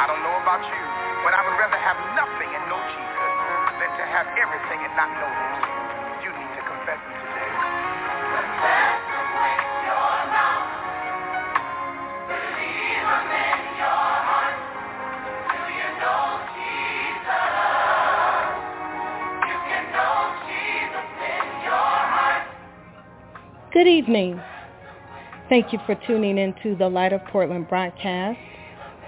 I don't know about you, but I would rather have nothing and know Jesus than to have everything and not know him. You need to confess him today. Good evening. Thank you for tuning into the Light of Portland broadcast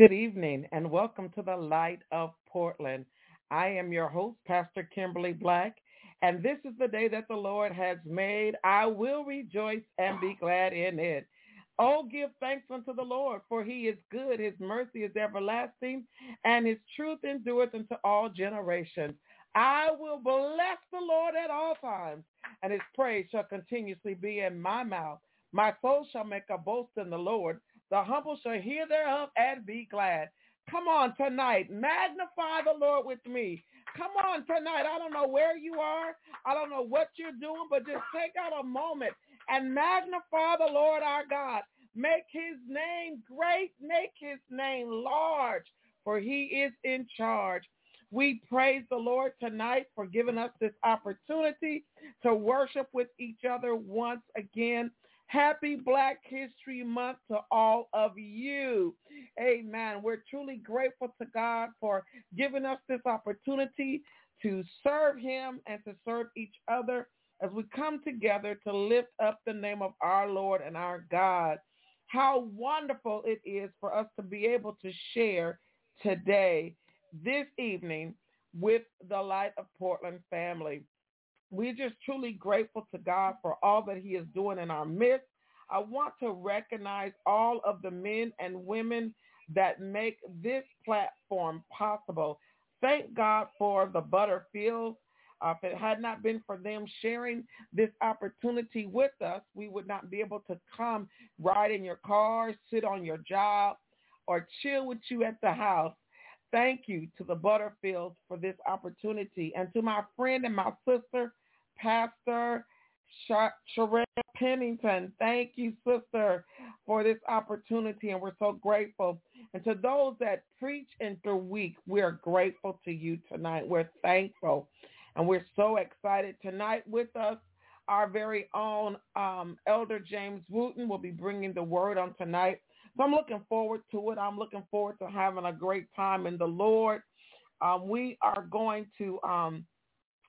Good evening and welcome to the Light of Portland. I am your host, Pastor Kimberly Black, and this is the day that the Lord has made. I will rejoice and be glad in it. Oh, give thanks unto the Lord, for he is good. His mercy is everlasting, and his truth endureth unto all generations. I will bless the Lord at all times, and his praise shall continuously be in my mouth. My soul shall make a boast in the Lord. The humble shall hear thereof and be glad. Come on tonight. Magnify the Lord with me. Come on tonight. I don't know where you are. I don't know what you're doing, but just take out a moment and magnify the Lord our God. Make his name great. Make his name large, for he is in charge. We praise the Lord tonight for giving us this opportunity to worship with each other once again. Happy Black History Month to all of you. Amen. We're truly grateful to God for giving us this opportunity to serve him and to serve each other as we come together to lift up the name of our Lord and our God. How wonderful it is for us to be able to share today, this evening, with the Light of Portland family we're just truly grateful to God for all that he is doing in our midst. I want to recognize all of the men and women that make this platform possible. Thank God for the Butterfields. Uh, if it had not been for them sharing this opportunity with us, we would not be able to come ride in your car, sit on your job, or chill with you at the house. Thank you to the Butterfields for this opportunity. And to my friend and my sister, Pastor Sherelle Pennington. Thank you, sister, for this opportunity, and we're so grateful. And to those that preach interweek, we're grateful to you tonight. We're thankful, and we're so excited. Tonight with us, our very own um, Elder James Wooten will be bringing the word on tonight. So I'm looking forward to it. I'm looking forward to having a great time in the Lord. Um, we are going to um,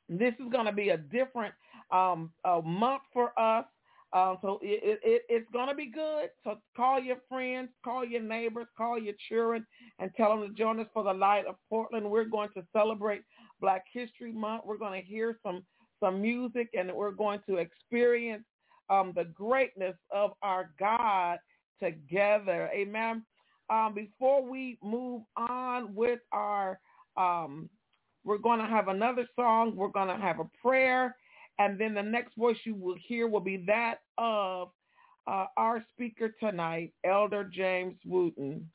this is going to be a different um, a month for us. Um, so it, it, it's going to be good. So call your friends, call your neighbors, call your children, and tell them to join us for the Light of Portland. We're going to celebrate Black History Month. We're going to hear some some music, and we're going to experience um, the greatness of our God together. Amen. Um, before we move on with our um, we're going to have another song. We're going to have a prayer. And then the next voice you will hear will be that of uh, our speaker tonight, Elder James Wooten.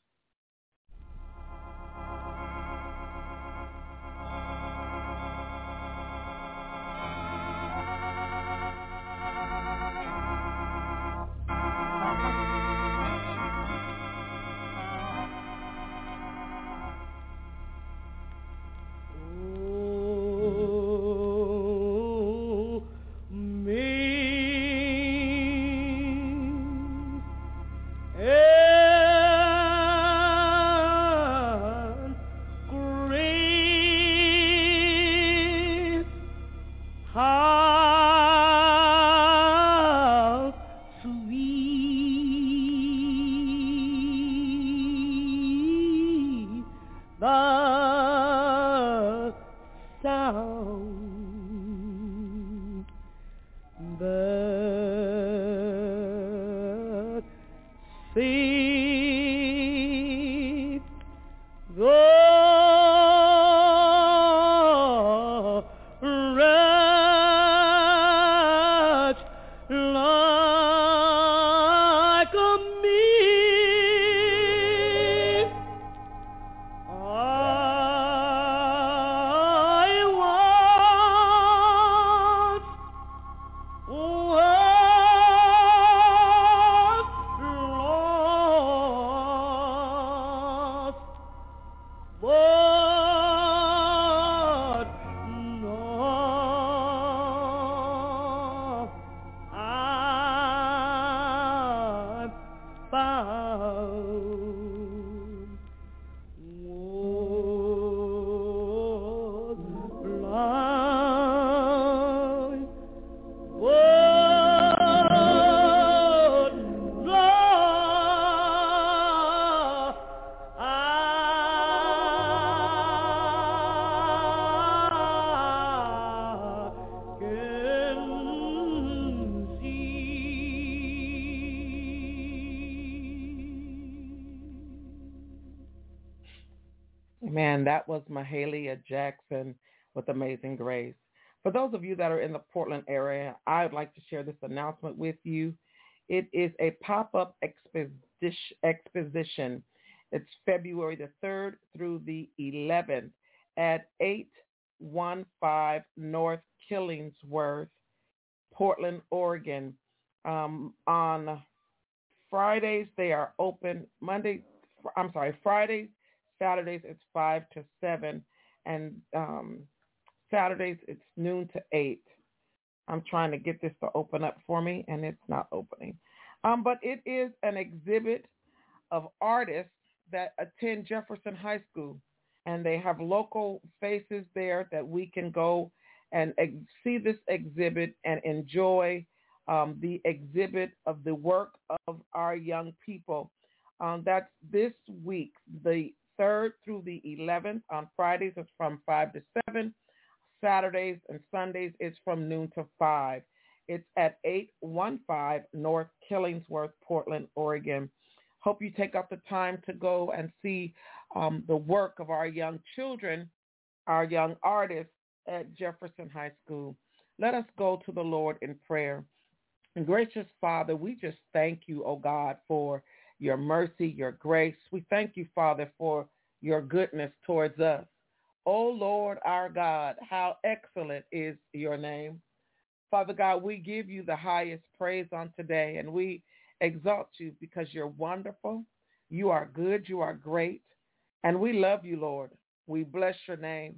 Was Mahalia Jackson with Amazing Grace. For those of you that are in the Portland area, I would like to share this announcement with you. It is a pop-up exposition. It's February the 3rd through the 11th at 815 North Killingsworth, Portland, Oregon. Um, on Fridays, they are open. Monday, I'm sorry, Fridays, Saturdays, it's 5 to 7. And um, Saturdays, it's noon to 8. I'm trying to get this to open up for me, and it's not opening. Um, but it is an exhibit of artists that attend Jefferson High School, and they have local faces there that we can go and ex- see this exhibit and enjoy um, the exhibit of the work of our young people. Um, that's this week, the 3rd through the 11th. On Fridays, it's from 5 to 7. Saturdays and Sundays, it's from noon to 5. It's at 815 North Killingsworth, Portland, Oregon. Hope you take out the time to go and see um, the work of our young children, our young artists at Jefferson High School. Let us go to the Lord in prayer. Gracious Father, we just thank you, oh God, for your mercy, your grace. We thank you, Father, for your goodness towards us. O Lord our God, how excellent is your name. Father God, we give you the highest praise on today and we exalt you because you're wonderful. You are good. You are great. And we love you, Lord. We bless your name.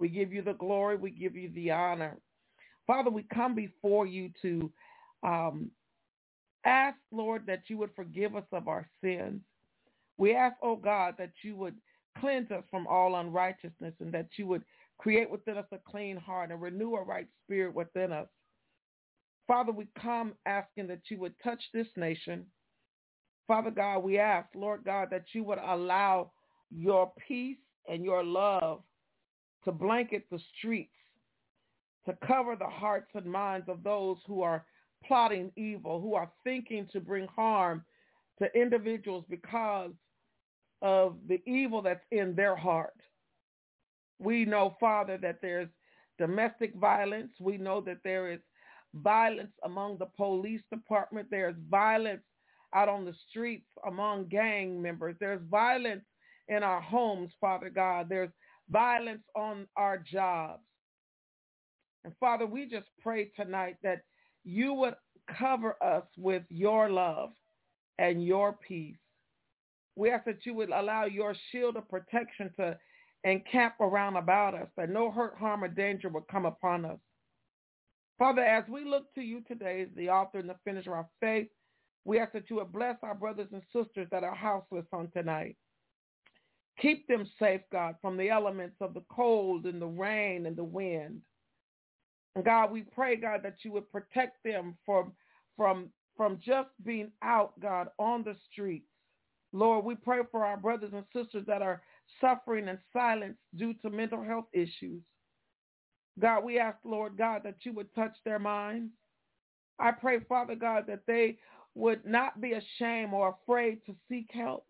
We give you the glory. We give you the honor. Father, we come before you to um, ask, Lord, that you would forgive us of our sins. We ask, oh God, that you would Cleanse us from all unrighteousness and that you would create within us a clean heart and renew a right spirit within us. Father, we come asking that you would touch this nation. Father God, we ask, Lord God, that you would allow your peace and your love to blanket the streets, to cover the hearts and minds of those who are plotting evil, who are thinking to bring harm to individuals because of the evil that's in their heart. We know, Father, that there's domestic violence. We know that there is violence among the police department. There's violence out on the streets among gang members. There's violence in our homes, Father God. There's violence on our jobs. And Father, we just pray tonight that you would cover us with your love and your peace. We ask that you would allow your shield of protection to encamp around about us, that no hurt, harm, or danger would come upon us. Father, as we look to you today as the author and the finisher of our faith, we ask that you would bless our brothers and sisters that are houseless on tonight. Keep them safe, God, from the elements of the cold and the rain and the wind. God, we pray, God, that you would protect them from, from, from just being out, God, on the streets Lord, we pray for our brothers and sisters that are suffering in silence due to mental health issues. God, we ask, Lord God, that you would touch their minds. I pray, Father God, that they would not be ashamed or afraid to seek help.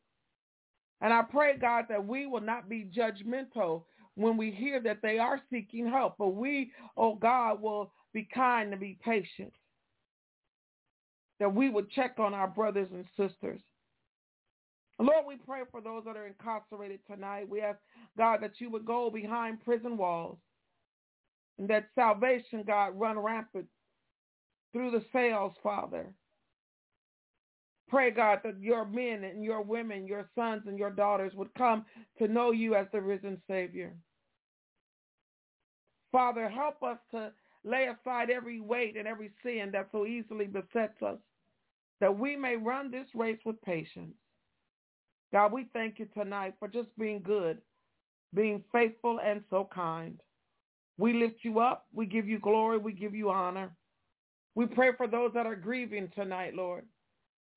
And I pray, God, that we will not be judgmental when we hear that they are seeking help, but we, oh God, will be kind and be patient. That we would check on our brothers and sisters. Lord, we pray for those that are incarcerated tonight. We ask, God, that you would go behind prison walls and that salvation, God, run rampant through the cells, Father. Pray, God, that your men and your women, your sons and your daughters would come to know you as the risen Savior. Father, help us to lay aside every weight and every sin that so easily besets us, that we may run this race with patience. God, we thank you tonight for just being good, being faithful and so kind. We lift you up. We give you glory. We give you honor. We pray for those that are grieving tonight, Lord.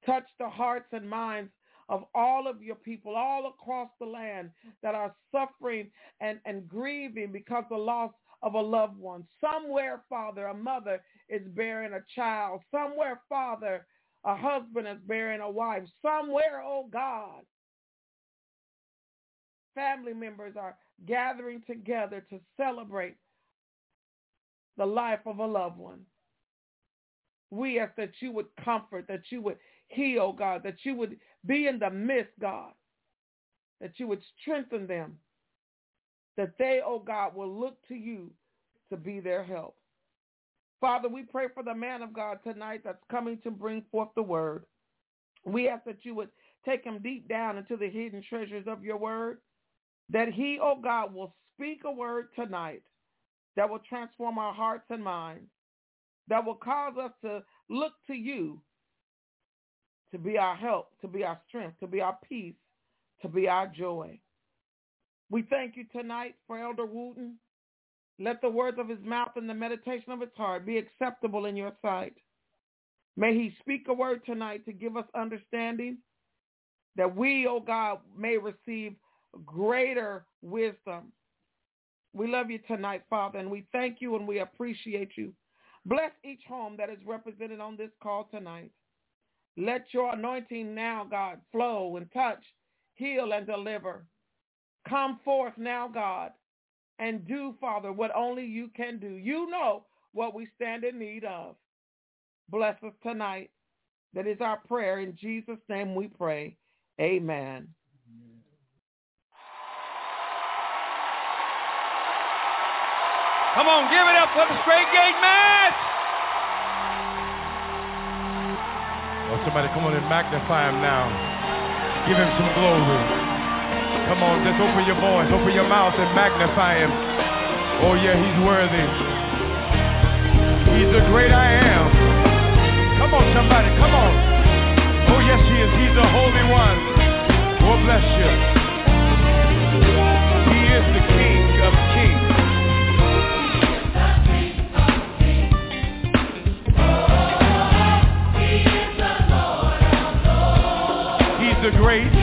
Touch the hearts and minds of all of your people all across the land that are suffering and, and grieving because of the loss of a loved one. Somewhere, Father, a mother is bearing a child. Somewhere, Father, a husband is bearing a wife. Somewhere, oh God, family members are gathering together to celebrate the life of a loved one. We ask that you would comfort, that you would heal, God, that you would be in the midst, God, that you would strengthen them, that they, oh God, will look to you to be their help. Father, we pray for the man of God tonight that's coming to bring forth the word. We ask that you would take him deep down into the hidden treasures of your word, that he, oh God, will speak a word tonight that will transform our hearts and minds, that will cause us to look to you to be our help, to be our strength, to be our peace, to be our joy. We thank you tonight for Elder Wooten. Let the words of his mouth and the meditation of his heart be acceptable in your sight. May he speak a word tonight to give us understanding that we, oh God, may receive greater wisdom. We love you tonight, Father, and we thank you and we appreciate you. Bless each home that is represented on this call tonight. Let your anointing now, God, flow and touch, heal and deliver. Come forth now, God, and do, Father, what only you can do. You know what we stand in need of. Bless us tonight. That is our prayer. In Jesus' name we pray. Amen. Come on, give it up for the straight gate match. Oh, somebody come on and magnify him now. Give him some glory. Come on, just open your voice, open your mouth and magnify him. Oh yeah, he's worthy. He's the great I am. Come on, somebody, come on. Oh yes, he is. He's the Holy One. Oh bless you. He is the King of Kings. He's the great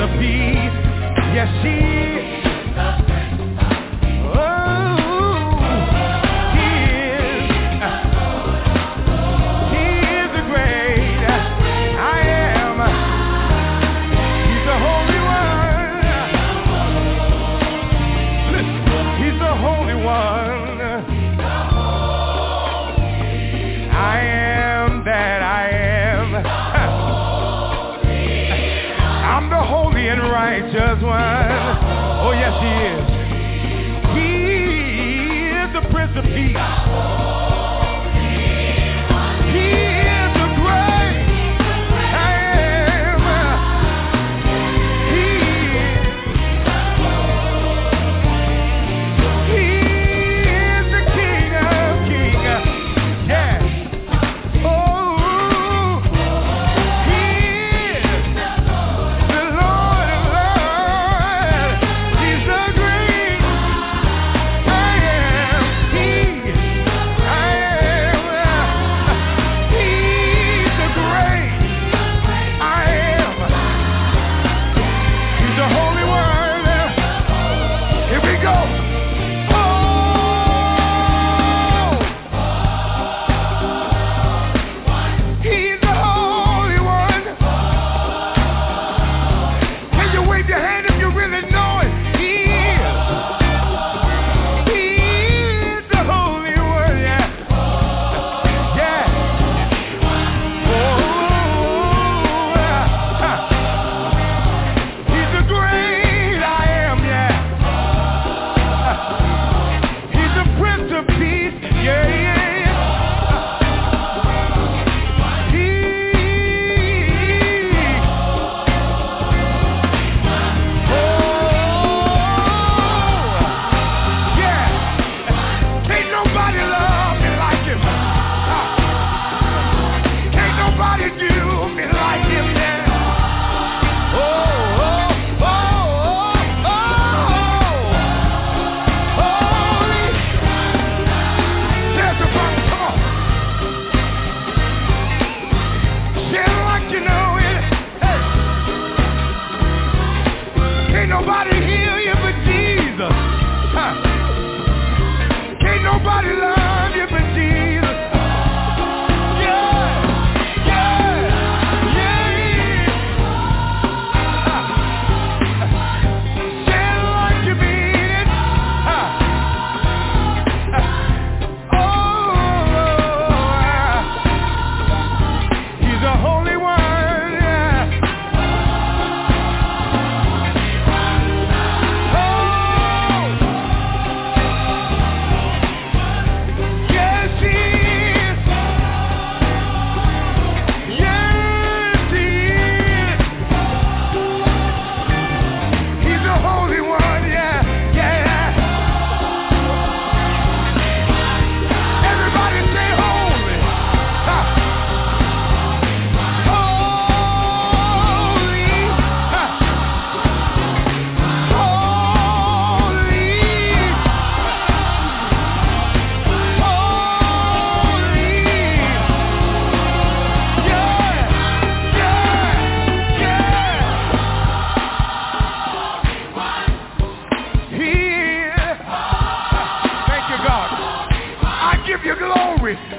masterpiece. Yes, she is.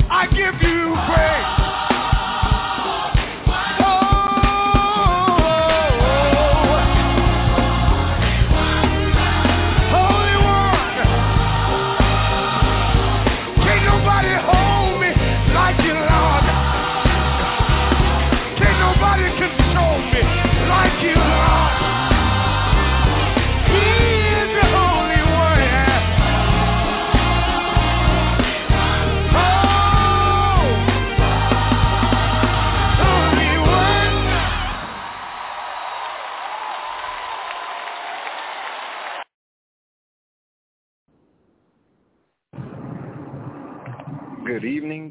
I give you praise.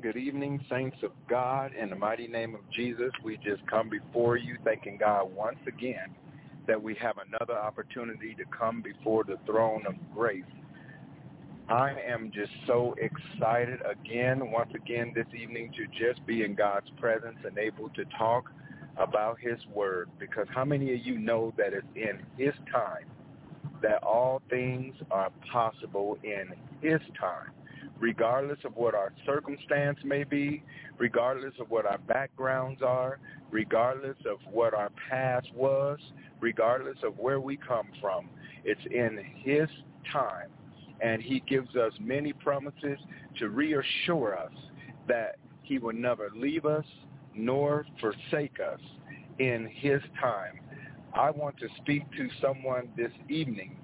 Good evening, saints of God. In the mighty name of Jesus, we just come before you thanking God once again that we have another opportunity to come before the throne of grace. I am just so excited again, once again this evening to just be in God's presence and able to talk about his word because how many of you know that it's in his time that all things are possible in his time? Regardless of what our circumstance may be, regardless of what our backgrounds are, regardless of what our past was, regardless of where we come from. It's in his time. And he gives us many promises to reassure us that he will never leave us nor forsake us in his time. I want to speak to someone this evening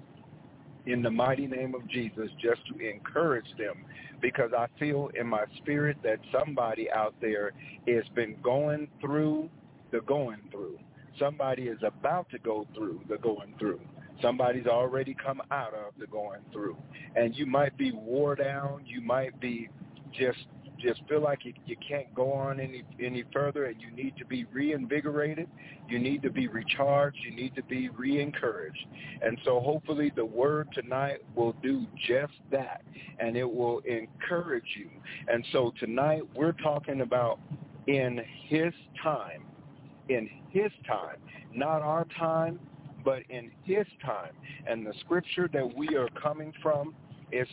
in the mighty name of Jesus just to encourage them because I feel in my spirit that somebody out there has been going through the going through. Somebody is about to go through the going through. Somebody's already come out of the going through. And you might be wore down. You might be just just feel like you, you can't go on any any further and you need to be reinvigorated you need to be recharged you need to be re-encouraged. And so hopefully the word tonight will do just that and it will encourage you. And so tonight we're talking about in his time in his time not our time but in his time. And the scripture that we are coming from it's,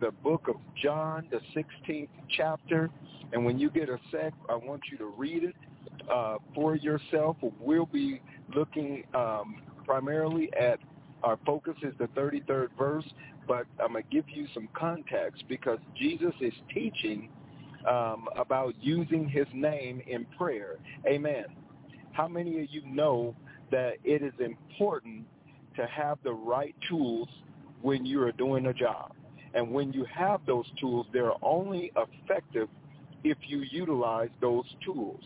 the book of John, the 16th chapter. And when you get a sec, I want you to read it uh, for yourself. We'll be looking um, primarily at our focus is the 33rd verse, but I'm going to give you some context because Jesus is teaching um, about using his name in prayer. Amen. How many of you know that it is important to have the right tools when you are doing a job? And when you have those tools, they're only effective if you utilize those tools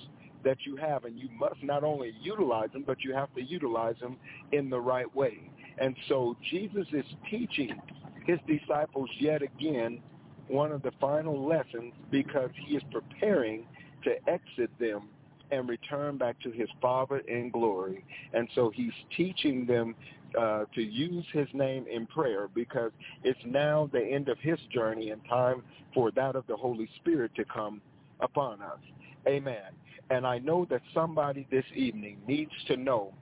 that you have. And you must not only utilize them, but you have to utilize them in the right way. And so Jesus is teaching his disciples yet again one of the final lessons because he is preparing to exit them and return back to his Father in glory. And so he's teaching them uh, to use his name in prayer because it's now the end of his journey and time for that of the Holy Spirit to come upon us. Amen. And I know that somebody this evening needs to know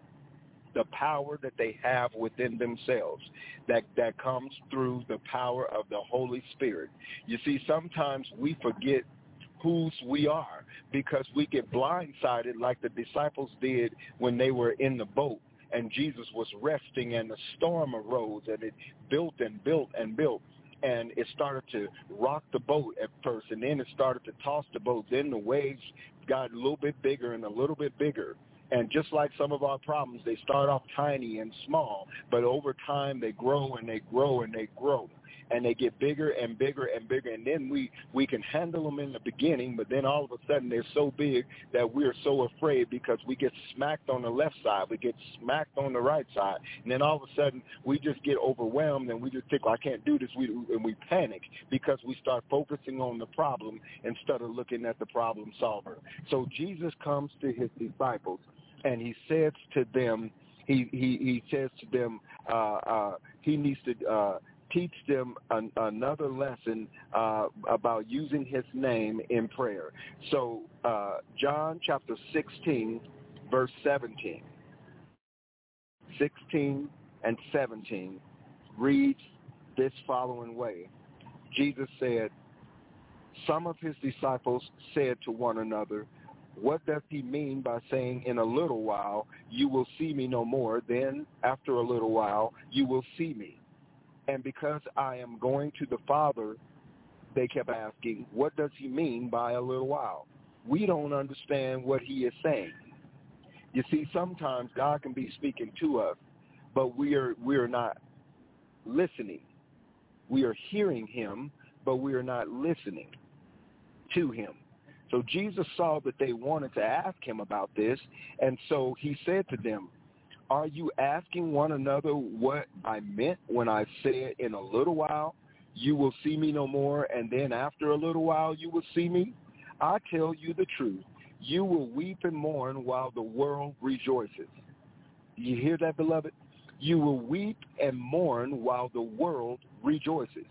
the power that they have within themselves that that comes through the power of the Holy Spirit. You see, sometimes we forget whose we are because we get blindsided like the disciples did when they were in the boat and Jesus was resting and the storm arose and it built and built and built and it started to rock the boat at first and then it started to toss the boat. Then the waves got a little bit bigger and a little bit bigger. And just like some of our problems they start off tiny and small but over time they grow and they grow and they grow and they get bigger and bigger and bigger and then we we can handle them in the beginning but then all of a sudden they're so big that we're so afraid because we get smacked on the left side we get smacked on the right side and then all of a sudden we just get overwhelmed and we just think well, I can't do this we and we panic because we start focusing on the problem instead of looking at the problem solver. So Jesus comes to his disciples and he says to them he he he says to them uh uh he needs to uh teach them an, another lesson uh, about using his name in prayer. So uh, John chapter 16, verse 17. 16 and 17 reads this following way. Jesus said, Some of his disciples said to one another, what does he mean by saying in a little while you will see me no more, then after a little while you will see me? And because I am going to the Father, they kept asking, what does he mean by a little while? We don't understand what he is saying. You see, sometimes God can be speaking to us, but we are we are not listening. We are hearing him, but we are not listening to him. So Jesus saw that they wanted to ask him about this, and so he said to them, are you asking one another what I meant when I said in a little while you will see me no more, and then after a little while you will see me? I tell you the truth. You will weep and mourn while the world rejoices. You hear that, beloved? You will weep and mourn while the world rejoices.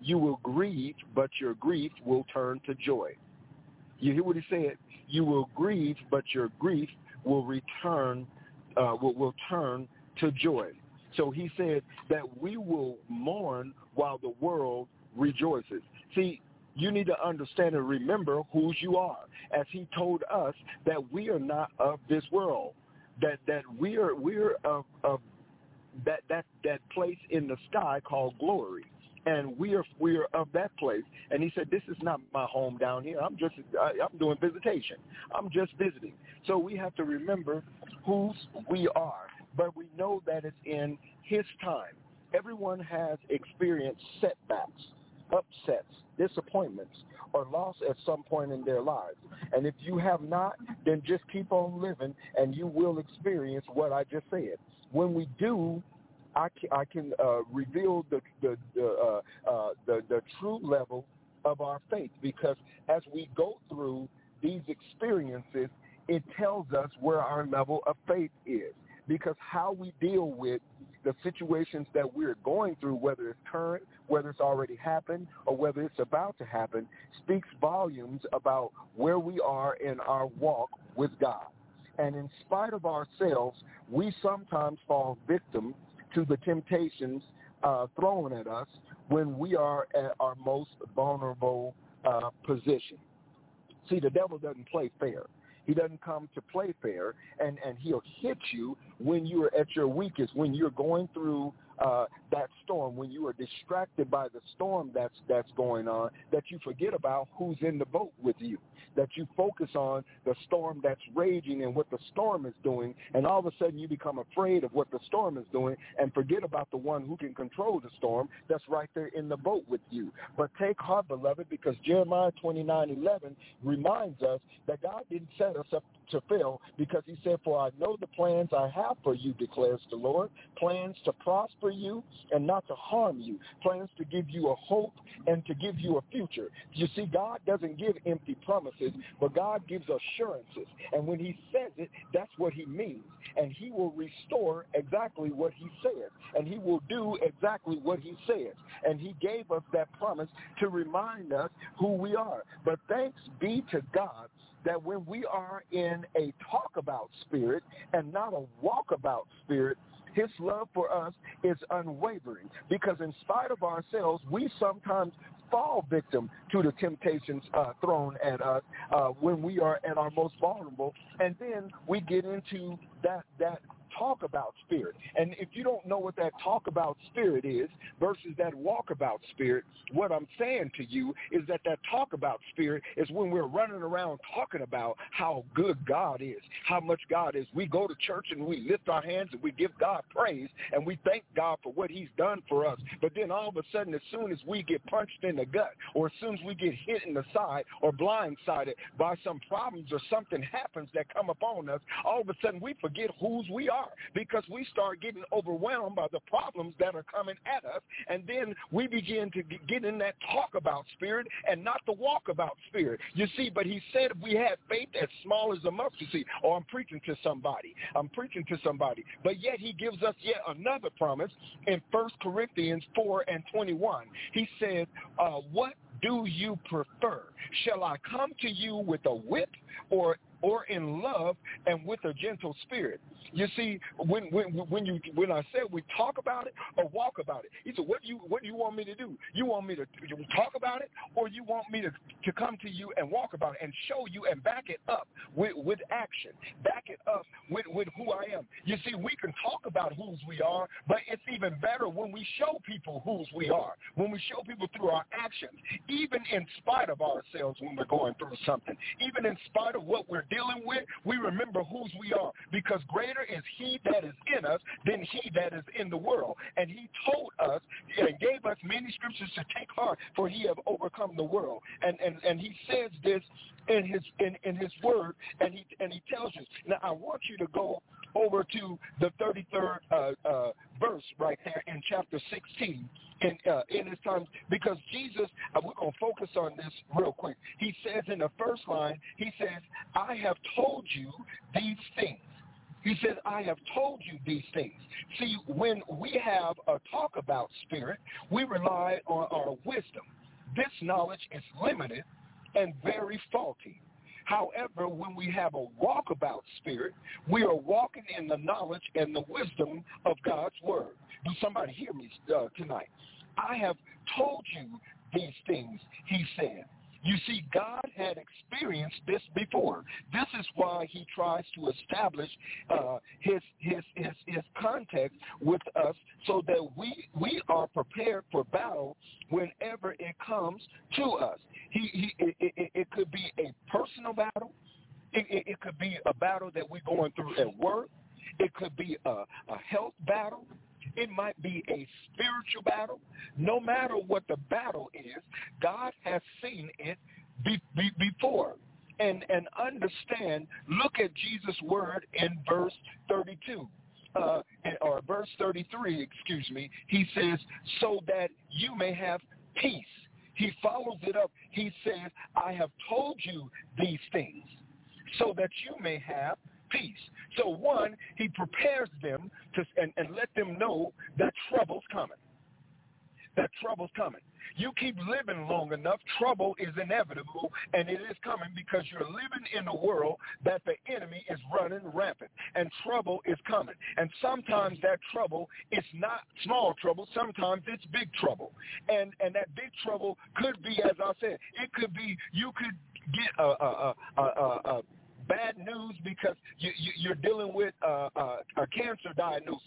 You will grieve, but your grief will turn to joy. You hear what he said? You will grieve, but your grief will return, uh, will, will turn to joy. So he said that we will mourn while the world rejoices. See, you need to understand and remember whose you are. As he told us that we are not of this world, that that we are we're of, of that that that place in the sky called glory and we are we are of that place. And he said, "This is not my home down here. I'm just I, I'm doing visitation. I'm just visiting." So we have to remember whose we are, but we know that it's in His time. Everyone has experienced setbacks, upsets, disappointments, or loss at some point in their lives. And if you have not, then just keep on living, and you will experience what I just said. When we do I can, I can uh, reveal the the the, uh, uh, the the true level of our faith because as we go through these experiences, it tells us where our level of faith is. Because how we deal with the situations that we're going through, whether it's current, whether it's already happened, or whether it's about to happen, speaks volumes about where we are in our walk with God. And in spite of ourselves, we sometimes fall victim to the temptations uh, thrown at us when we are at our most vulnerable uh, position. See, the devil doesn't play fair. He doesn't come to play fair, and, and he'll hit you when you're at your weakest, when you're going through uh, that storm, when you are distracted by the storm that's that's going on, that you forget about who's in the boat with you, that you focus on the storm that's raging and what the storm is doing, and all of a sudden you become afraid of what the storm is doing and forget about the one who can control the storm that's right there in the boat with you. But take heart, beloved, because Jeremiah 29:11 reminds us that God didn't set us up to fail because he said, For I know the plans I have for you, declares the Lord, plans to prosper you and not to harm you, plans to give you a hope and to give you a future. You see, God doesn't give empty promises, but God gives assurances. And when he says it, that's what he means. And he will restore exactly what he says. And he will do exactly what he says. And he gave us that promise to remind us who we are. But thanks be to God that when we are in a talk about spirit and not a walk about spirit, his love for us is unwavering because in spite of ourselves, we sometimes fall victim to the temptations uh, thrown at us uh, when we are at our most vulnerable. And then we get into that, that talk about spirit. And if you don't know what that talk about spirit is versus that walk about spirit, what I'm saying to you is that that talk about spirit is when we're running around talking about how good God is, how much God is. We go to church and we lift our hands and we give God praise and we thank God for what he's done for us. But then all of a sudden, as soon as we get punched in the gut or as soon as we get hit in the side or blindsided by some problems or something happens that come upon us, all of a sudden we forget whose we are because we start getting overwhelmed by the problems that are coming at us. And then we begin to get in that talk about spirit and not the walk about spirit. You see, but he said we had faith as small as a mustard seed, or oh, I'm preaching to somebody. I'm preaching to somebody. But yet he gives us yet another promise in 1 Corinthians 4 and 21. He said, uh, what do you prefer? Shall I come to you with a whip or or in love and with a gentle spirit. You see, when when when you when I said we talk about it or walk about it, he said, "What do you what do you want me to do? You want me to talk about it, or you want me to to come to you and walk about it and show you and back it up with with action, back it up with with who I am. You see, we can talk about whose we are, but it's even better when we show people whose we are, when we show people through our actions, even in spite of ourselves when we're going through something, even in spite of what we're dealing with, we remember whose we are because greater is he that is in us than he that is in the world. And he told us and gave us many scriptures to take heart, for he have overcome the world. And and, and he says this in his in, in his word and he and he tells you. Now I want you to go over to the 33rd uh, uh, verse right there in chapter 16 in, uh, in his time because Jesus, uh, we're going to focus on this real quick. He says in the first line, he says, I have told you these things. He says, I have told you these things. See, when we have a talk about spirit, we rely on our wisdom. This knowledge is limited and very faulty. However, when we have a walkabout spirit, we are walking in the knowledge and the wisdom of God's word. Do somebody hear me uh, tonight? I have told you these things, he said. You see, God had experienced this before. This is why he tries to establish uh, his, his, his, his context with us so that we, we are prepared for battle whenever it comes to us. He, he, it, it, it could be a personal battle. It, it, it could be a battle that we're going through at work. It could be a, a health battle. It might be a spiritual battle. No matter what the battle is, God has seen it be, be, before. And, and understand, look at Jesus' word in verse 32. Uh, or verse 33, excuse me, he says, so that you may have peace. He follows it up. He says, I have told you these things so that you may have peace. So one, he prepares them to and, and let them know that trouble's coming. That trouble's coming. You keep living long enough, trouble is inevitable, and it is coming because you're living in a world that the enemy is running rampant, and trouble is coming. And sometimes that trouble is not small trouble. Sometimes it's big trouble, and and that big trouble could be, as I said, it could be you could get a a a, a, a bad news because you, you, you're dealing with uh, uh, a cancer diagnosis.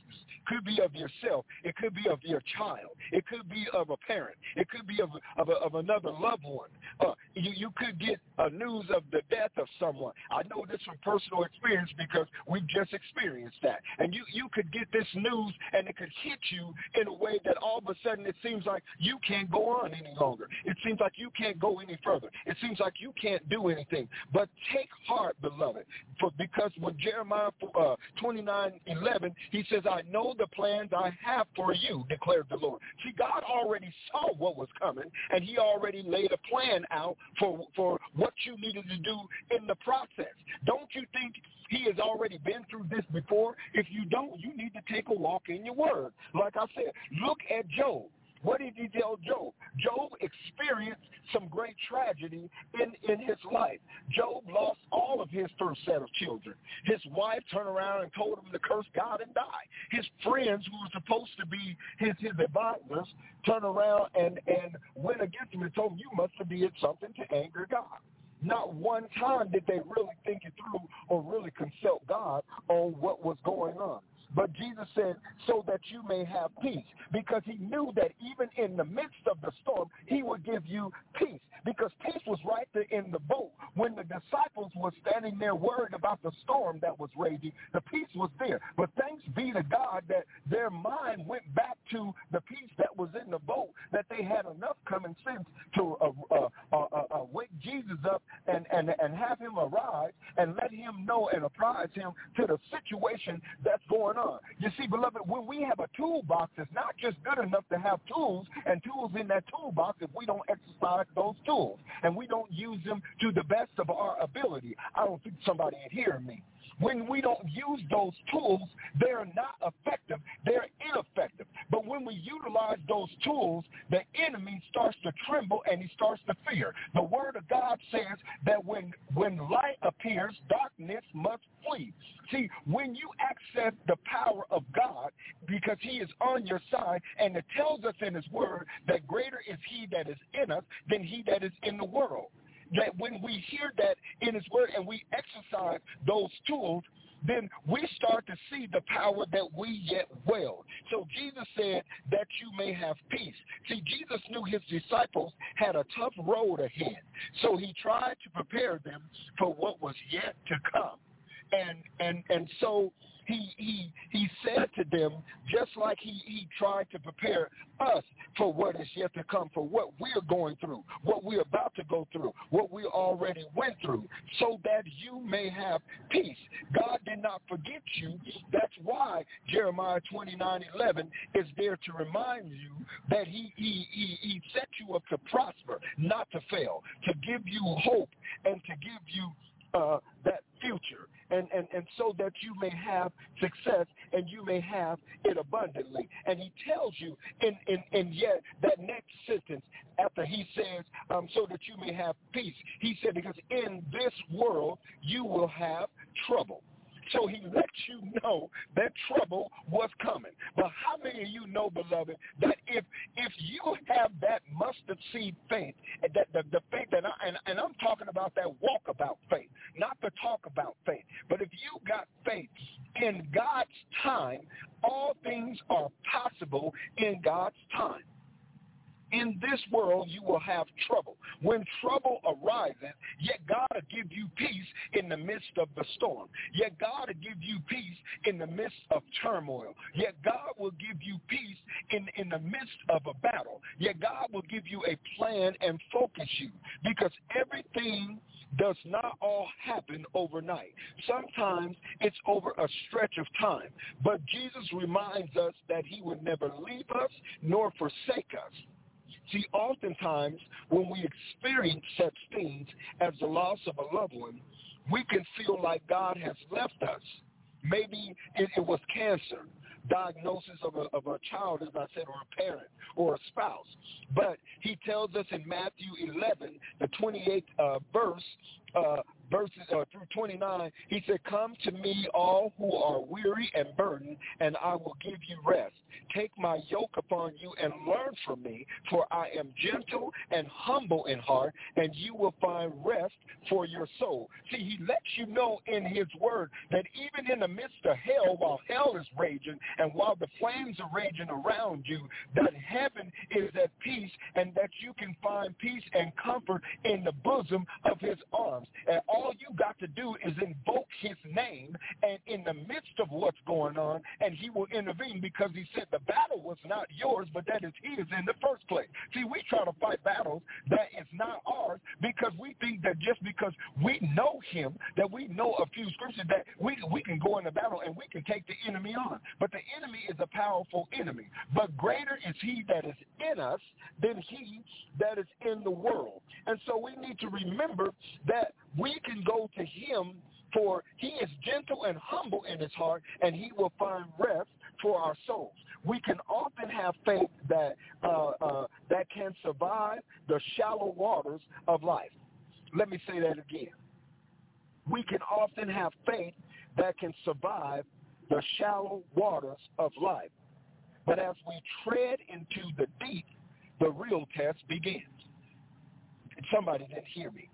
Could be of yourself. It could be of your child. It could be of a parent. It could be of of, a, of another loved one. Uh, you, you could get a news of the death of someone. I know this from personal experience because we've just experienced that. And you, you could get this news and it could hit you in a way that all of a sudden it seems like you can't go on any longer. It seems like you can't go any further. It seems like you can't do anything. But take heart, beloved, for because when Jeremiah uh, 29, 11, he says, I know the plans I have for you, declared the Lord. See, God already saw what was coming, and he already laid a plan out for, for what you needed to do in the process. Don't you think he has already been through this before? If you don't, you need to take a walk in your word. Like I said, look at Job. What did he tell Job? Job experienced some great tragedy in, in his life. Job lost all of his first set of children. His wife turned around and told him to curse God and die. His friends, who were supposed to be his, his advisors, turned around and, and went against him and told him, you must have did something to anger God. Not one time did they really think it through or really consult God on what was going on. But Jesus said, so that you may have peace. Because he knew that even in the midst of the storm, he would give you peace. Because peace was right there in the boat. When the disciples were standing there worried about the storm that was raging, the peace was there. But thanks be to God that their mind went back to the peace that was in the boat, that they had enough common sense to uh, uh, uh, uh, uh wake Jesus up and, and, and have him arise and let him know and apprise him to the situation that's going on. You see, beloved, when we have a toolbox, it's not just good enough to have tools and tools in that toolbox if we don't exercise those tools and we don't use them to the best of our ability. I don't think somebody is hearing me. When we don't use those tools, they're not effective. They're ineffective. But when we utilize those tools, the enemy starts to tremble and he starts to fear. The word of God says that when, when light appears, darkness must flee. See, when you access the power of God, because he is on your side, and it tells us in his word that greater is he that is in us than he that is in the world that when we hear that in his word and we exercise those tools, then we start to see the power that we yet wield. So Jesus said that you may have peace. See, Jesus knew his disciples had a tough road ahead. So he tried to prepare them for what was yet to come. And and and so he he he said to them just like he he tried to prepare us for what is yet to come, for what we're going through, what we're about to go through, what we already went through, so that you may have peace. God did not forget you. That's why Jeremiah 29, 11 is there to remind you that he, he, he, he set you up to prosper, not to fail, to give you hope and to give you uh, that future and, and, and so that you may have success and you may have it abundantly. And he tells you in, in, in yet that next sentence after he says, um, so that you may have peace, he said, because in this world you will have trouble. So he lets you know that trouble was coming. But how many of you know, beloved, that if if you have that mustard seed faith, that the, the faith that I, and, and I'm talking about that walk about faith, not the talk about faith, but if you got faith in God's time, all things are possible in God's time in this world you will have trouble. When trouble arises, yet God will give you peace in the midst of the storm. Yet God will give you peace in the midst of turmoil. Yet God will give you peace in, in the midst of a battle. Yet God will give you a plan and focus you because everything does not all happen overnight. Sometimes it's over a stretch of time. But Jesus reminds us that he would never leave us nor forsake us. See, oftentimes when we experience such things as the loss of a loved one, we can feel like God has left us. Maybe it, it was cancer, diagnosis of a, of a child, as I said, or a parent or a spouse. But he tells us in Matthew 11, the 28th uh, verse, uh, verses uh, through 29, he said, Come to me all who are weary and burdened, and I will give you rest. Take my yoke upon you and learn from me, for I am gentle and humble in heart, and you will find rest for your soul. See, he lets you know in his word that even in the midst of hell, while hell is raging and while the flames are raging around you, that heaven is at peace and that you can find peace and comfort in the bosom of his arms. And all you got to do is invoke his name and in the midst of what's going on, and he will intervene because he said the battle was not yours, but that is his in the first place. See, we try to fight battles that is not ours because we think that just because we know him, that we know a few scriptures, that we, we can go in the battle and we can take the enemy on. But the enemy is a powerful enemy. But greater is he that is in us than he that is in the world. And so we need to remember that we can go to him for he is gentle and humble in his heart, and he will find rest for our souls. We can often have faith that uh, uh, that can survive the shallow waters of life. Let me say that again. We can often have faith that can survive the shallow waters of life. But as we tread into the deep, the real test begins. Somebody didn't hear me.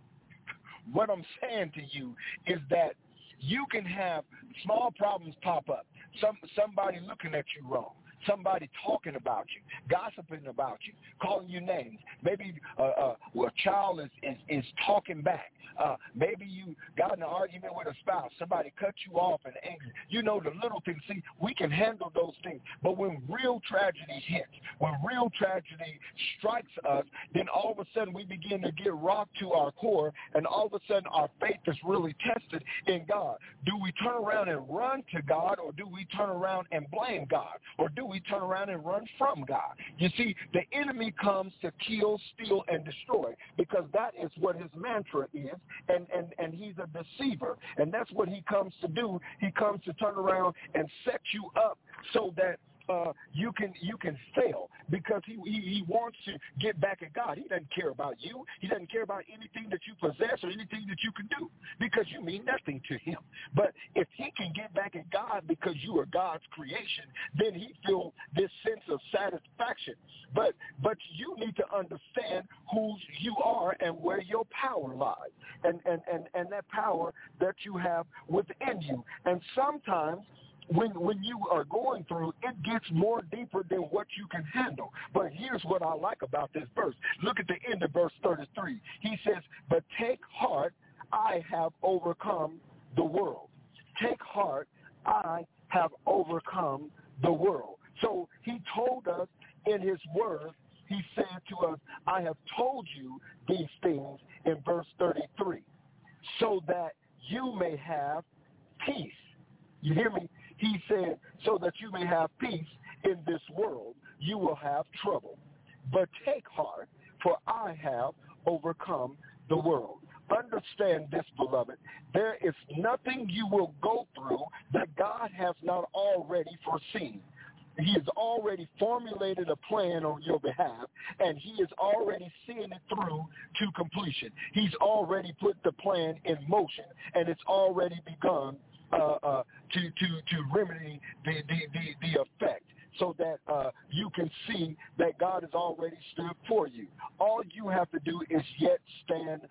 What I'm saying to you is that you can have small problems pop up. Some somebody looking at you wrong somebody talking about you, gossiping about you, calling you names. Maybe uh, uh, a child is, is, is talking back. Uh, maybe you got in an argument with a spouse. Somebody cut you off and angry. You know the little things. See, we can handle those things. But when real tragedy hits, when real tragedy strikes us, then all of a sudden we begin to get rocked to our core, and all of a sudden our faith is really tested in God. Do we turn around and run to God, or do we turn around and blame God, or do we we turn around and run from God. You see, the enemy comes to kill, steal, and destroy because that is what his mantra is, and, and, and he's a deceiver. And that's what he comes to do. He comes to turn around and set you up so that uh, you can you can fail because he, he he wants to get back at God. He doesn't care about you. He doesn't care about anything that you possess or anything that you can do because you mean nothing to him. But if he can get back at God because you are God's creation, then he feels this sense of satisfaction. But but you need to understand who you are and where your power lies, and and and and that power that you have within you. And sometimes when when you are going through, it gets more deeper than what you can handle. But here's what I like about this verse. Look at the end of verse 33. He says, "But take heart, I have overcome the world. Take heart, I have overcome the world." So he told us in his word, he said to us, "I have told you these things in verse 33, so that you may have peace." You hear me? He said, so that you may have peace in this world, you will have trouble. But take heart, for I have overcome the world. Understand this, beloved. There is nothing you will go through that God has not already foreseen. He has already formulated a plan on your behalf, and he is already seeing it through to completion. He's already put the plan in motion, and it's already begun uh, uh, to to to remedy the the the, the effect so that uh, you can see that God has already stood for you. All you have to do is yet stand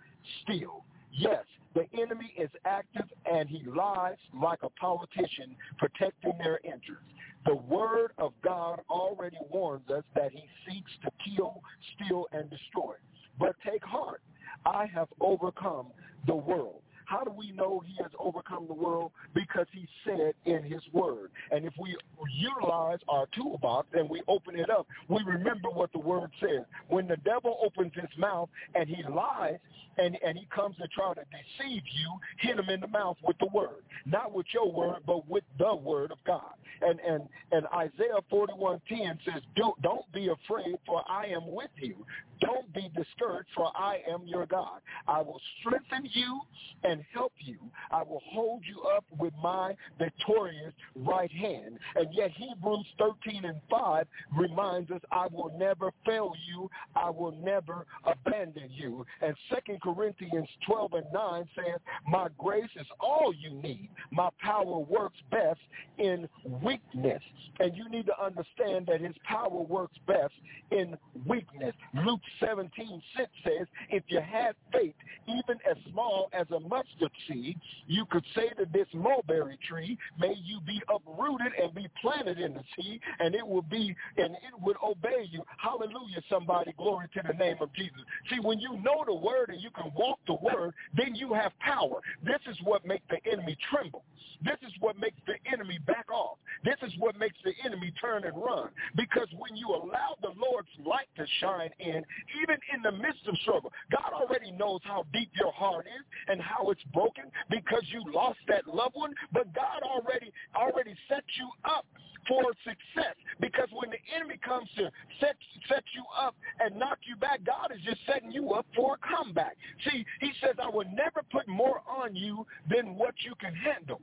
still. Yes, the enemy is active and he lies like a politician protecting their interests. The word of God already warns us that he seeks to kill, steal, and destroy. But take heart. I have overcome the world. How do we know he has overcome the world? Because he said in his word. And if we utilize our toolbox and we open it up, we remember what the word says. When the devil opens his mouth and he lies and, and he comes to try to deceive you, hit him in the mouth with the word. Not with your word, but with the word of God. And and, and Isaiah 41.10 says, don't, don't be afraid, for I am with you. Don't be discouraged, for I am your God. I will strengthen you and help you. I will hold you up with my victorious right hand. And yet Hebrews 13 and 5 reminds us, I will never fail you. I will never abandon you. And 2 Corinthians 12 and 9 says, my grace is all you need. My power works best in weakness. And you need to understand that his power works best in weakness. Luke 17, 6 says, if you had faith, even as small as a mustard seed, you could say to this mulberry tree, may you be uprooted and be planted in the sea, and it will be, and it would obey you. Hallelujah, somebody. Glory to the name of Jesus. See, when you know the word and you can walk the word, then you have power. This is what makes the enemy tremble. This is what makes the enemy back off. This is what makes the enemy turn and run. Because when you allow the Lord's light to shine in, even in the midst of struggle, God already knows how deep your heart is and how it's broken because you lost that loved one. But God already already set you up for success because when the enemy comes to set set you up and knock you back, God is just setting you up for a comeback. See, he says, I will never put more on you than what you can handle.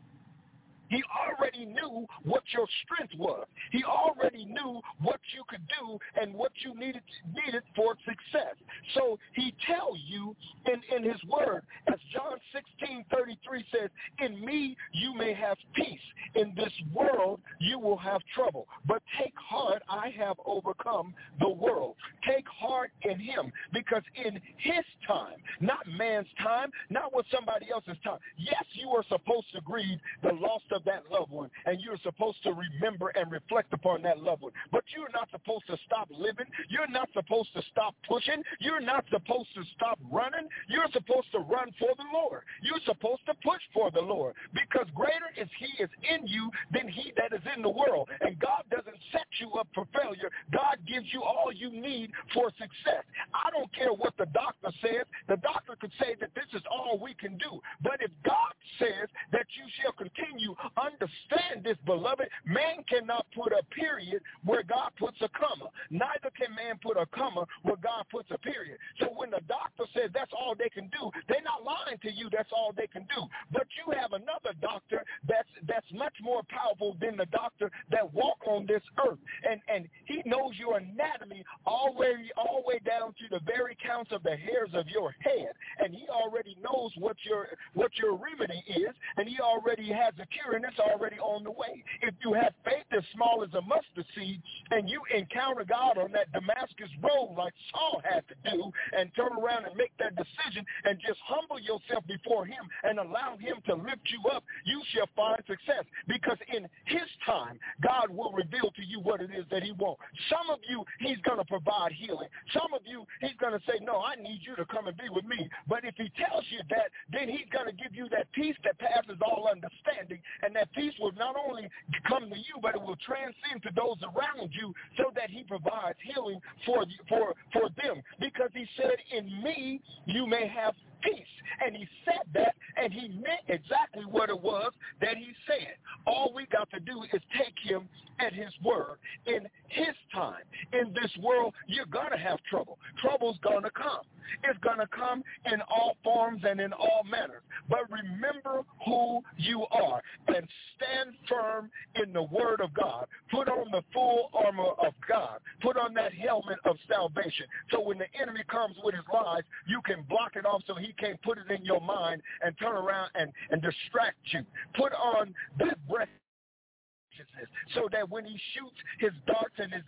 He already knew what your strength was. He already knew what you could do and what you needed needed for success. So he tells you in, in his word, as John 16, 33 says, in me you may have peace. In this world you will have trouble. But take heart, I have overcome the world. Take heart in him because in his time, not man's time, not with somebody else's time. Yes, you are supposed to grieve the loss of of that loved one, and you're supposed to remember and reflect upon that loved one. But you're not supposed to stop living. You're not supposed to stop pushing. You're not supposed to stop running. You're supposed to run for the Lord. You're supposed to push for the Lord because greater is he is in you than he that is in the world. And God doesn't set you up for failure. God gives you all you need for success. I don't care what the doctor says. The doctor could say that this is all we can do. But if God says that you shall continue Understand this, beloved, man cannot put a period where God puts a comma. Neither can man put a comma where God puts a period. So when the doctor says that's all they can do, they're not lying to you. That's all they can do. But you have another doctor that's that's much more powerful than the doctor that walk on this earth, and and he knows your anatomy all way all way down to the very counts of the hairs of your head, and he already knows what your what your remedy is, and he already has a cure, and it's already on the way. If you have faith as small as a mustard seed, and you encounter God on that Damascus road like Saul had to do, and turn around and make that decision, and just humble yourself before Him and allow Him to lift you up, you shall find success. Because in His time, God will reveal to you what it is that He wants. Some of you, He's going to provide healing. Some of you, He's going to say, no, I need you to come and be with me. But if He tells you that, then He's going to give you that peace that passes all understanding. And that peace will not only come to you, but it will transcend to those around you so that He provides healing for, for, for them. Because He said, in me, you may have peace. And he said that, and he meant exactly what it was that he said. All we got to do is take him at his word. In his time, in this world, you're going to have trouble. Trouble's going to come. It's going to come in all forms and in all manners. But remember who you are and stand firm in the word of God. Put on the full armor of God. Put on that helmet of salvation. So when the enemy comes with his lies, you can block it off so he can't put it in your mind and turn around and, and distract you. Put on that breath righteousness so that when he shoots his darts and his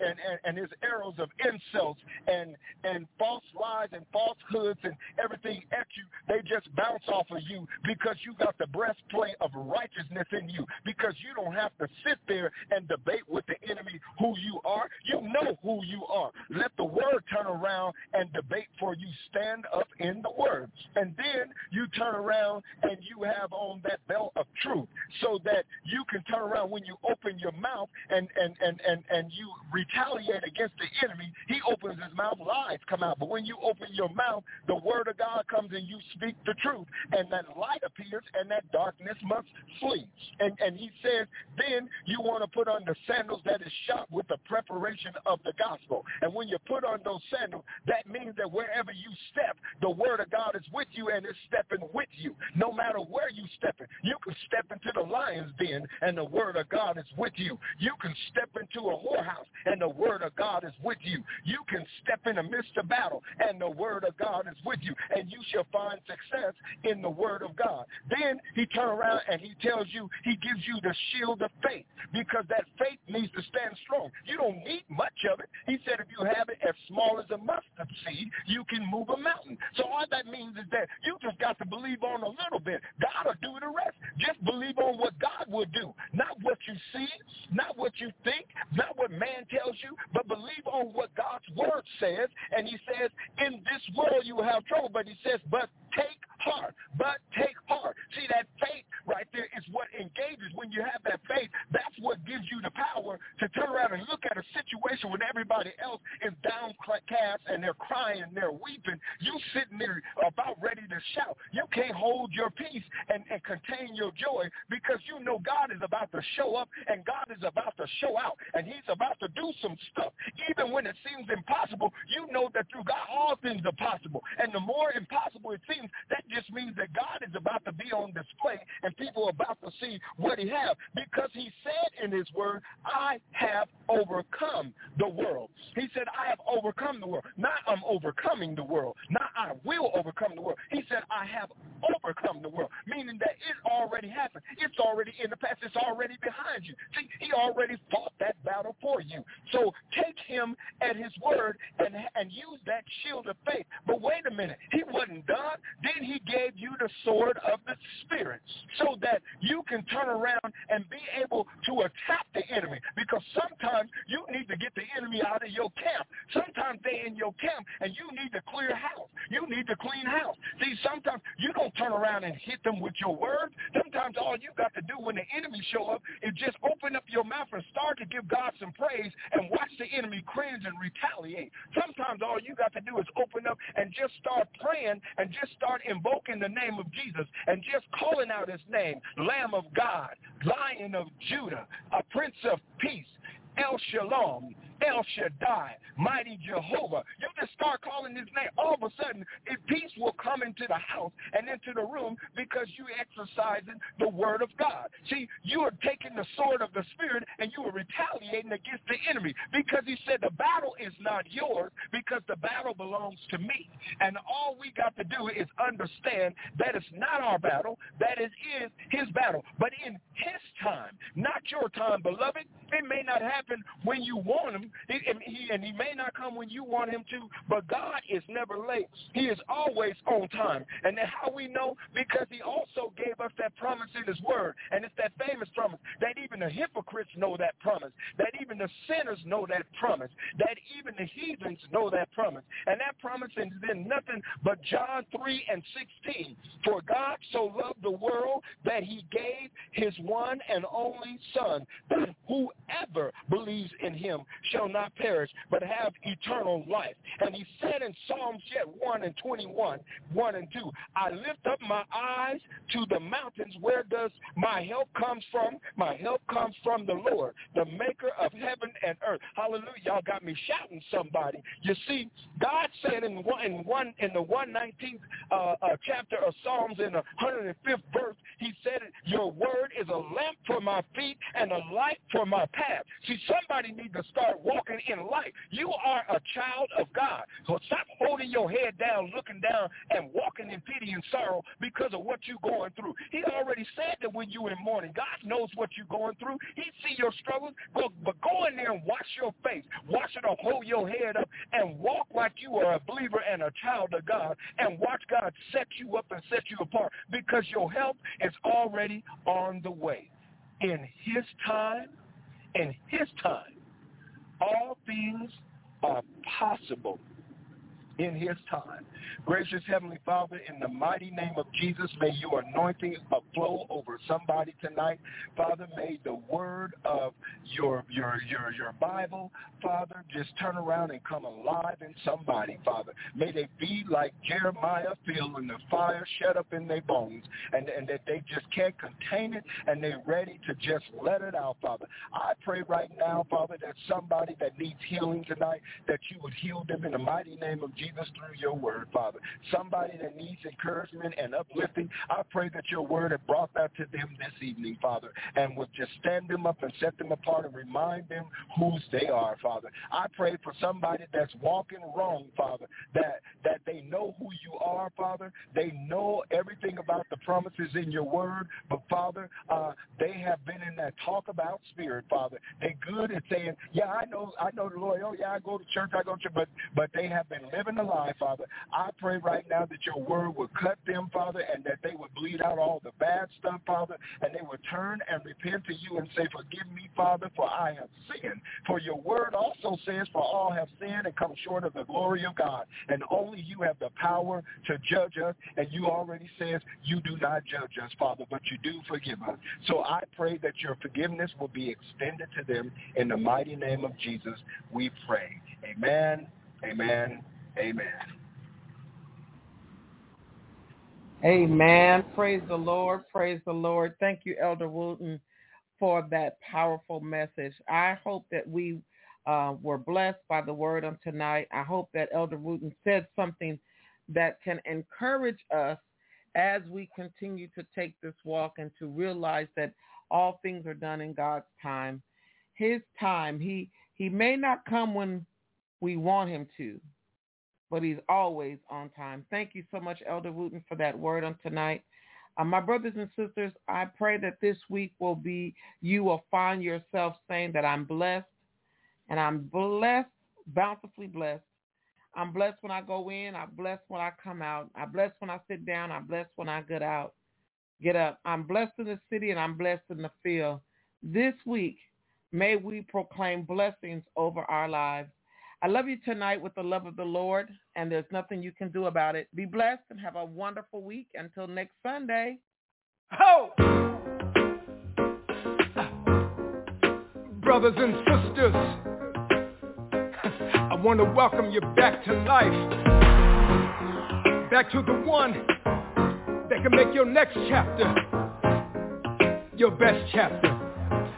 and, and, and his arrows of insults and and false lies and falsehoods and everything at you, they just bounce off of you because you got the breastplate of righteousness in you because you don't have to sit there and debate with the enemy who you are. You know who you are. Let the word turn around and debate for you. Stand up in the word. And then you turn around and you have on that belt of truth so that you can turn around when you open your mouth and, and, and, and, and you retaliate against the enemy, he opens his mouth, lies come out. But when you open your mouth, the word of God comes and you speak the truth. And that light appears and that darkness must flee. And, and he says, then you want to put on the sandals that is shot with the preparation of the gospel. And when you put on those sandals, that means that wherever you step, the word of God is with you and is stepping with you. No matter where you step in, you can step into the lion's den and the word of God is with you. You can step into a whorehouse and the word of God is with you. You can step in the midst of battle and the word of God is with you. And you shall find success in the word of God. Then he turns around and he tells you, he gives you the shield of faith because that faith needs to stand strong. You don't need much of it. He said if you have it as small as a mustard seed, you can move a mountain. So all that means is that you just got to believe on a little bit. God will do the rest. Just believe on what God will do, not what you see, not what you think, not what man tells you, but believe on what God's word says. And he says, in this world you will have trouble, but he says, but take heart, but take heart. See, that faith right there is what engages. When you have that faith, that's what gives you the power to turn around and look at a situation when everybody else is downcast and they're crying and they're weeping. You sitting there about ready to shout. You can't hold your peace and, and contain your joy because you know God is about to show up and God is about to show out and he's about to do some stuff. Even when it seems impossible, you know that through God all things are possible. And the more impossible it seems, that just means that God is about to be on display and people are about to see what he has because he said in his word, I have overcome the world. He said, I have overcome the world. Not I'm overcoming the world. Not I will overcome the world. He said, I have overcome the world, meaning that it already happened. It's already in the past. It's already behind you. See, he already fought that battle for you. So take him at his word and, and use that shield of faith. But wait a minute. He wasn't done. Then he gave you the sword of the Spirit so that you can turn around and be able to attack the enemy. Because sometimes you need to get the enemy out of your camp. Sometimes they're in your camp and you need to clear house. You need to clean house. See, sometimes you don't turn around and hit them with your words. Sometimes sometimes all you got to do when the enemy show up is just open up your mouth and start to give God some praise and watch the enemy cringe and retaliate. Sometimes all you got to do is open up and just start praying and just start invoking the name of Jesus and just calling out his name, Lamb of God, Lion of Judah, a Prince of Peace, El Shalom, El Shaddai, mighty Jehovah. You just start calling his name. All of a sudden, peace will come into the house and into the room because you exercising the word of God. See, you are taking the sword of the Spirit and you are retaliating against the enemy because he said the battle is not yours because the battle belongs to me. And all we got to do is understand that it's not our battle, that it is his battle. But in his time, not your time, beloved, it may not happen when you want him, and, he, and he may not come when you want him to, but God is never late. He is always on time. And then how we know? Because he also gave us that promise in his word. And it's that famous promise that even the hypocrites know that promise, that even the sinners know that promise, that even the heathens know that promise. And that promise is in nothing but John 3 and 16. For God so loved the world that he gave his one and only son, that whoever believes in him shall not perish, but have eternal life. And he said in Psalms yet 1 and 21, 1 and 2, I lift up my eyes to the mountains. Where does my help come from? My help comes from the Lord, the maker of heaven and earth. Hallelujah. Y'all got me shouting somebody. You see, God said in one in one in the 119th uh, uh, chapter of Psalms in the 105th verse, he said, Your word is a lamp for my feet and a light for my path. See, somebody needs to start walking in light. You are a child of God. So stop holding your head down, looking down, and walking in pity and sorrow because of what you're going through. He already said that when you're in mourning, God knows what you're going through. He see your struggles. But, but go in there and wash your face. Wash it or hold your head up and walk like you are a believer and a child of God and watch God set you up and set you apart because your help is already on the way. In his time, in his time, all things are possible in his time. Gracious Heavenly Father, in the mighty name of Jesus, may your anointing flow over somebody tonight. Father, may the word of your your your your Bible, Father, just turn around and come alive in somebody, Father. May they be like Jeremiah feeling the fire shut up in their bones and, and that they just can't contain it and they're ready to just let it out, Father. I pray right now, Father, that somebody that needs healing tonight, that you would heal them in the mighty name of Jesus through your word, Father. Somebody that needs encouragement and uplifting, I pray that your word had brought that to them this evening, Father, and would just stand them up and set them apart and remind them whose they are, Father. I pray for somebody that's walking wrong, Father, that, that they know who you are, Father. They know everything about the promises in your word, but Father, uh, they have been in that talk about spirit, Father. They're good at saying, yeah, I know, I know the Lord. Oh, yeah, I go to church, I go to but, but they have been living Father. I pray right now that your word would cut them, Father, and that they would bleed out all the bad stuff, Father, and they would turn and repent to you and say, forgive me, Father, for I have sinned. For your word also says, for all have sinned and come short of the glory of God. And only you have the power to judge us. And you already says you do not judge us, Father, but you do forgive us. So I pray that your forgiveness will be extended to them. In the mighty name of Jesus, we pray. Amen, amen, amen. Amen. Praise the Lord. Praise the Lord. Thank you, Elder Wooten, for that powerful message. I hope that we uh, were blessed by the word on tonight. I hope that Elder Wooten said something that can encourage us as we continue to take this walk and to realize that all things are done in God's time. His time. He he may not come when we want him to, but he's always on time. Thank you so much, Elder Wooten, for that word on tonight. Uh, my brothers and sisters, I pray that this week will be, you will find yourself saying that I'm blessed, and I'm blessed, bountifully blessed. I'm blessed when I go in. I'm blessed when I come out. I'm blessed when I sit down. I'm blessed when I get out, get up. I'm blessed in the city and I'm blessed in the field. This week, may we proclaim blessings over our lives. I love you tonight with the love of the Lord, and there's nothing you can do about it. Be blessed and have a wonderful week. Until next Sunday. Ho! Brothers and sisters, I want to welcome you back to life, back to the one that can make your next chapter your best chapter.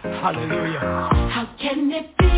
Hallelujah. How can it be?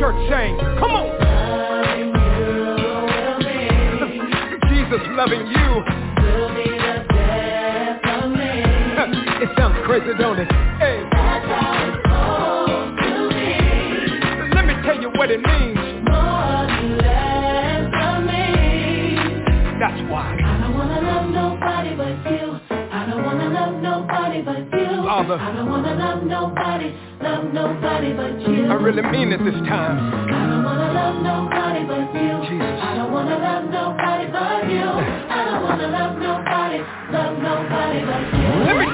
church saying, come on. Jesus loving you. It sounds crazy, don't it? Hey. Let me tell you what it means. brother. I don't wanna love nobody, love nobody but you. I really mean it this time. I don't wanna love nobody but you. Jesus. I don't wanna love nobody but you. I don't wanna love nobody, love nobody but you. Let me